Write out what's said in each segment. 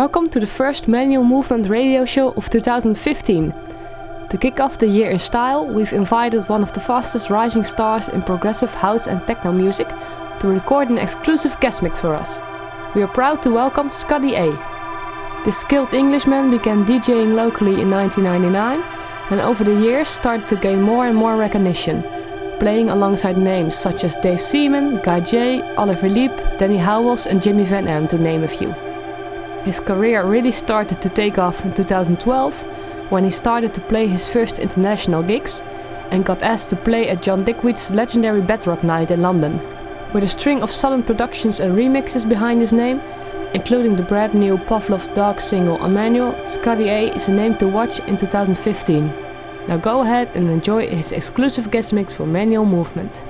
Welcome to the first Manual Movement radio show of 2015. To kick off the year in style, we've invited one of the fastest rising stars in progressive house and techno music to record an exclusive guest mix for us. We are proud to welcome Scotty A. This skilled Englishman began DJing locally in 1999 and over the years started to gain more and more recognition, playing alongside names such as Dave Seaman, Guy J, Oliver Lieb, Danny Howells, and Jimmy Van M, to name a few. His career really started to take off in 2012 when he started to play his first international gigs and got asked to play at John Digweed's legendary Bedrock Night in London. With a string of solid productions and remixes behind his name, including the brand new Pavlov's Dog single on Manual, Scotty A is a name to watch in 2015. Now go ahead and enjoy his exclusive guest mix for Manual Movement.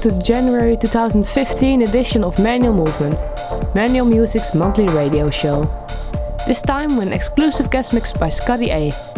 To the January 2015 edition of Manual Movement, Manual Music's monthly radio show. This time with an exclusive guest mix by Scotty A.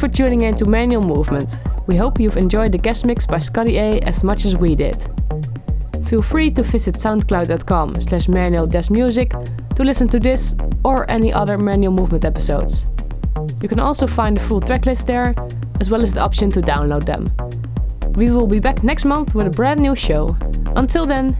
tuning in to Manual Movement. We hope you've enjoyed the guest mix by Scotty A as much as we did. Feel free to visit soundcloud.com slash manual-music to listen to this or any other Manual Movement episodes. You can also find the full tracklist there, as well as the option to download them. We will be back next month with a brand new show. Until then,